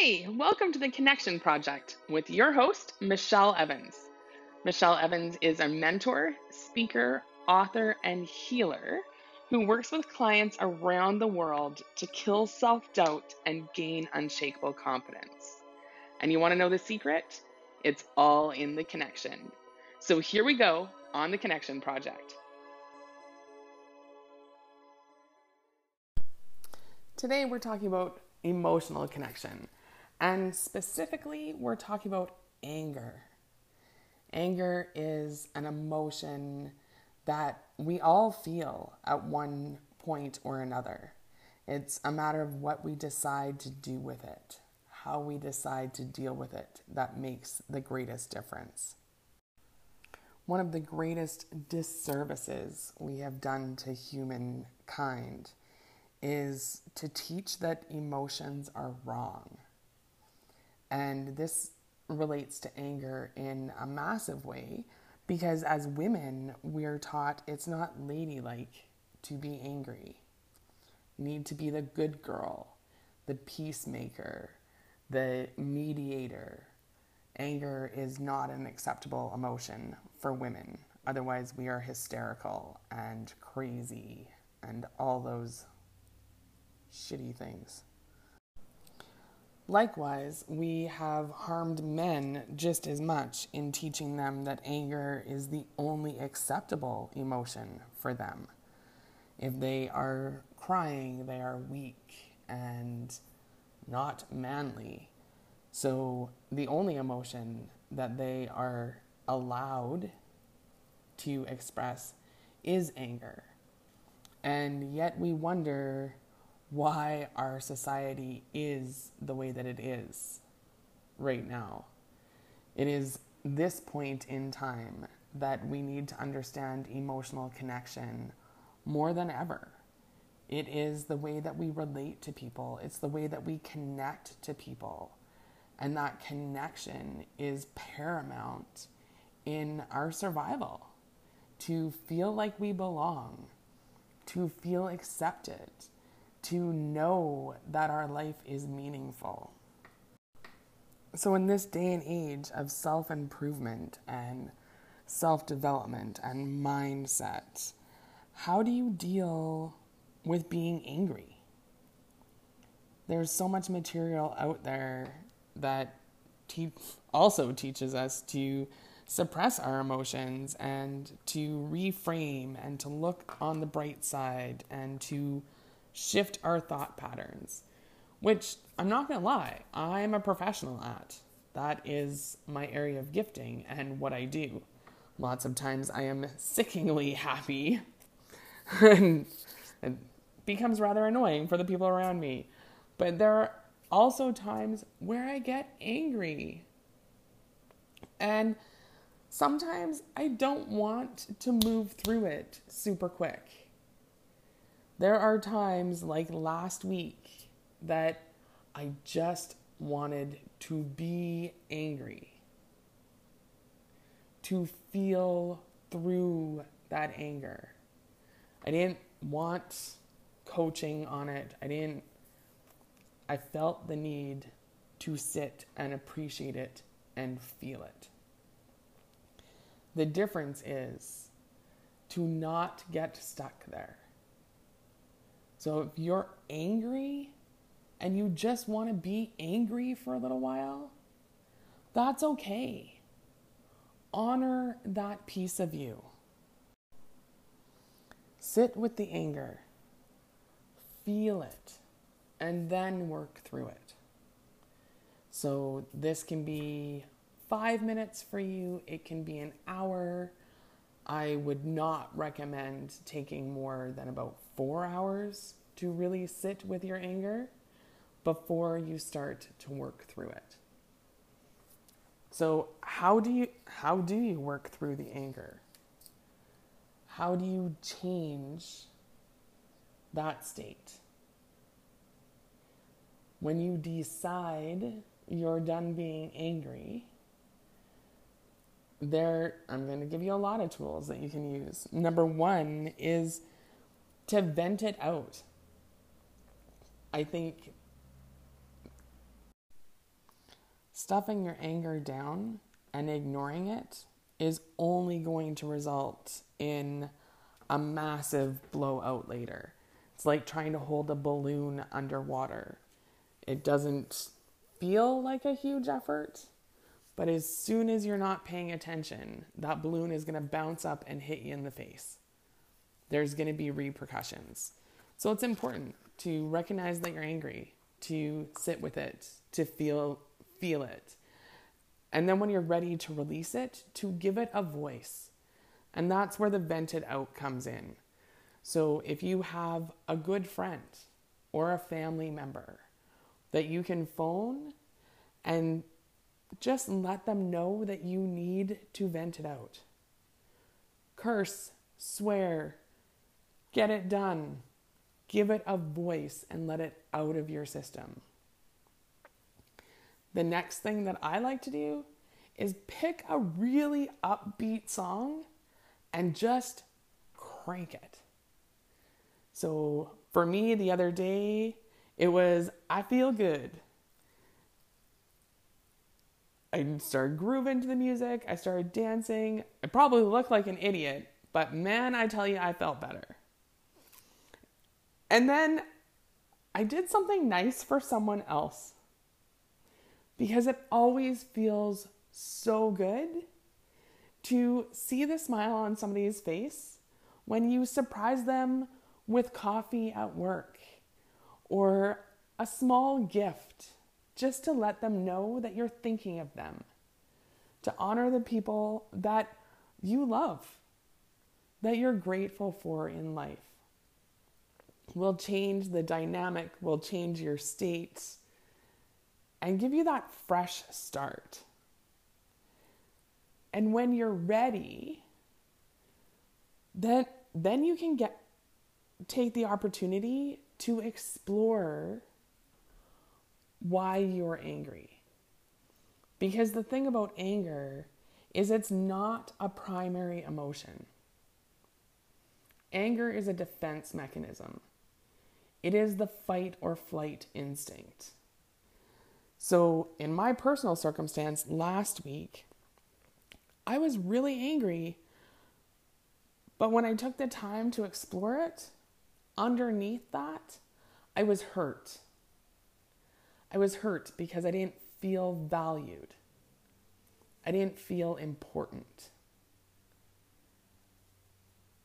Hey, welcome to the Connection Project with your host, Michelle Evans. Michelle Evans is a mentor, speaker, author, and healer who works with clients around the world to kill self doubt and gain unshakable confidence. And you want to know the secret? It's all in the connection. So here we go on the Connection Project. Today we're talking about emotional connection. And specifically, we're talking about anger. Anger is an emotion that we all feel at one point or another. It's a matter of what we decide to do with it, how we decide to deal with it, that makes the greatest difference. One of the greatest disservices we have done to humankind is to teach that emotions are wrong. And this relates to anger in a massive way because as women, we're taught it's not ladylike to be angry. You need to be the good girl, the peacemaker, the mediator. Anger is not an acceptable emotion for women. Otherwise, we are hysterical and crazy and all those shitty things. Likewise, we have harmed men just as much in teaching them that anger is the only acceptable emotion for them. If they are crying, they are weak and not manly. So, the only emotion that they are allowed to express is anger. And yet, we wonder why our society is the way that it is right now. It is this point in time that we need to understand emotional connection more than ever. It is the way that we relate to people, it's the way that we connect to people. And that connection is paramount in our survival to feel like we belong, to feel accepted to know that our life is meaningful. So, in this day and age of self improvement and self development and mindset, how do you deal with being angry? There's so much material out there that te- also teaches us to suppress our emotions and to reframe and to look on the bright side and to shift our thought patterns, which I'm not going to lie, I'm a professional at. That is my area of gifting and what I do. Lots of times I am sickeningly happy and it becomes rather annoying for the people around me. But there are also times where I get angry. And sometimes I don't want to move through it super quick. There are times like last week that I just wanted to be angry, to feel through that anger. I didn't want coaching on it. I didn't, I felt the need to sit and appreciate it and feel it. The difference is to not get stuck there. So if you're angry and you just want to be angry for a little while, that's okay. Honor that piece of you. Sit with the anger, feel it, and then work through it. So, this can be five minutes for you, it can be an hour. I would not recommend taking more than about four hours to really sit with your anger before you start to work through it. So, how do you how do you work through the anger? How do you change that state? When you decide you're done being angry, there I'm going to give you a lot of tools that you can use. Number 1 is to vent it out. I think stuffing your anger down and ignoring it is only going to result in a massive blowout later. It's like trying to hold a balloon underwater. It doesn't feel like a huge effort, but as soon as you're not paying attention, that balloon is going to bounce up and hit you in the face. There's going to be repercussions. So it's important to recognize that you're angry, to sit with it, to feel feel it. And then when you're ready to release it, to give it a voice. And that's where the vented out comes in. So if you have a good friend or a family member that you can phone and just let them know that you need to vent it out. Curse, swear, get it done. Give it a voice and let it out of your system. The next thing that I like to do is pick a really upbeat song and just crank it. So for me, the other day, it was I Feel Good. I started grooving to the music. I started dancing. I probably looked like an idiot, but man, I tell you, I felt better. And then I did something nice for someone else because it always feels so good to see the smile on somebody's face when you surprise them with coffee at work or a small gift just to let them know that you're thinking of them, to honor the people that you love, that you're grateful for in life. Will change the dynamic, will change your state, and give you that fresh start. And when you're ready, then then you can get take the opportunity to explore why you're angry. Because the thing about anger is it's not a primary emotion. Anger is a defense mechanism. It is the fight or flight instinct. So, in my personal circumstance last week, I was really angry. But when I took the time to explore it, underneath that, I was hurt. I was hurt because I didn't feel valued. I didn't feel important.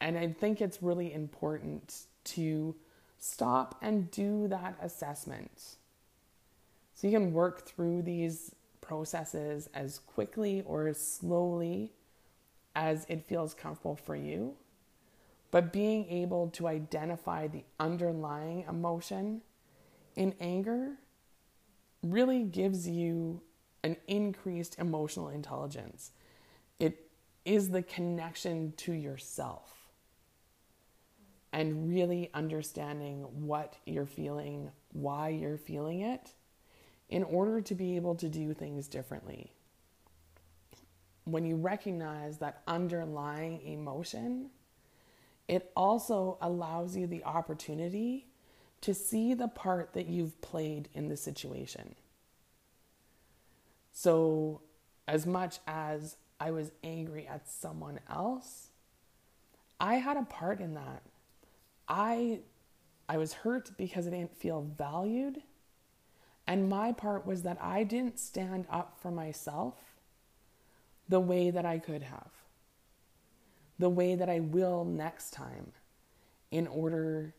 And I think it's really important to stop and do that assessment so you can work through these processes as quickly or as slowly as it feels comfortable for you. But being able to identify the underlying emotion in anger really gives you an increased emotional intelligence. It is the connection to yourself and really understanding what you're feeling, why you're feeling it in order to be able to do things differently. When you recognize that underlying emotion, it also allows you the opportunity to see the part that you've played in the situation. So, as much as I was angry at someone else, I had a part in that. I I was hurt because I didn't feel valued and my part was that I didn't stand up for myself the way that I could have, the way that I will next time in order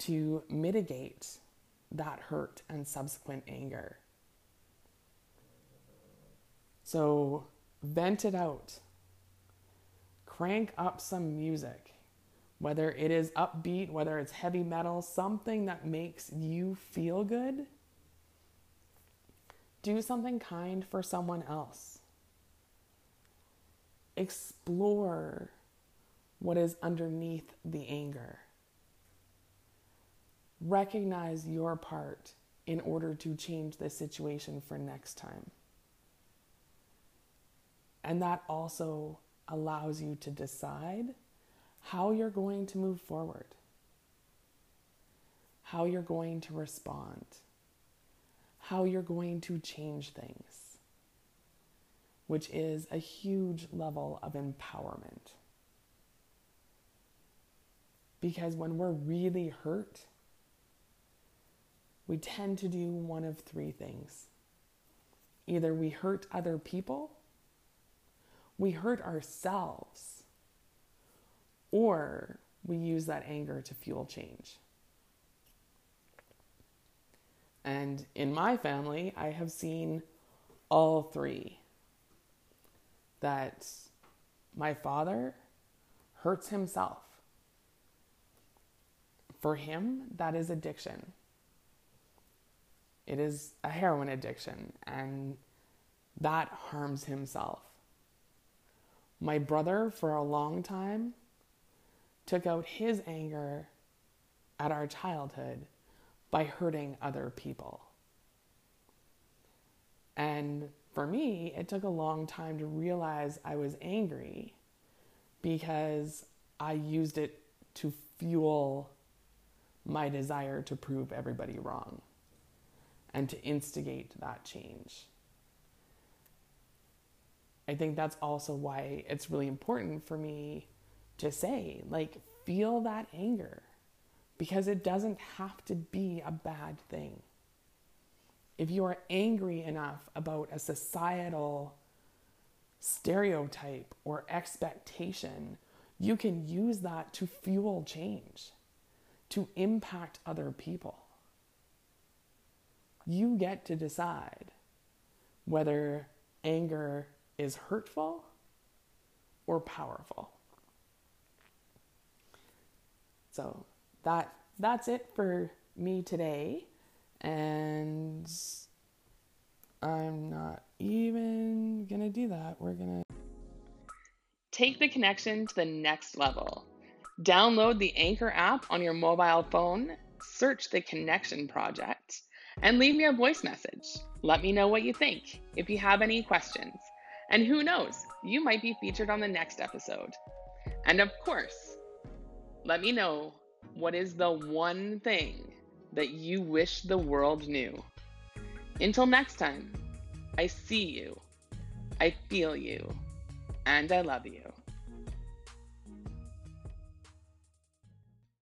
to mitigate that hurt and subsequent anger. So, vent it out. Crank up some music, whether it is upbeat, whether it's heavy metal, something that makes you feel good do something kind for someone else. Explore what is underneath the anger. Recognize your part in order to change the situation for next time. And that also allows you to decide how you're going to move forward, how you're going to respond how you're going to change things. which is a huge level of empowerment. Because when we're really hurt, we tend to do one of three things. Either we hurt other people, we hurt ourselves, or we use that anger to fuel change. And in my family, I have seen all three. That my father hurts himself. For him, that is addiction. It is a heroin addiction, and that harms himself. My brother, for a long time, took out his anger at our childhood by hurting other people. And for me, it took a long time to realize I was angry because I used it to fuel my desire to prove everybody wrong and to instigate that change. I think that's also why it's really important for me to say, like, feel that anger because it doesn't have to be a bad thing. If you are angry enough about a societal stereotype or expectation, you can use that to fuel change, to impact other people. You get to decide whether anger is hurtful or powerful. So that that's it for me today and I'm not even going to do that. We're going to take the connection to the next level. Download the Anchor app on your mobile phone, search the Connection Project, and leave me a voice message. Let me know what you think if you have any questions. And who knows, you might be featured on the next episode. And of course, let me know what is the one thing that you wish the world knew? Until next time, I see you, I feel you, and I love you.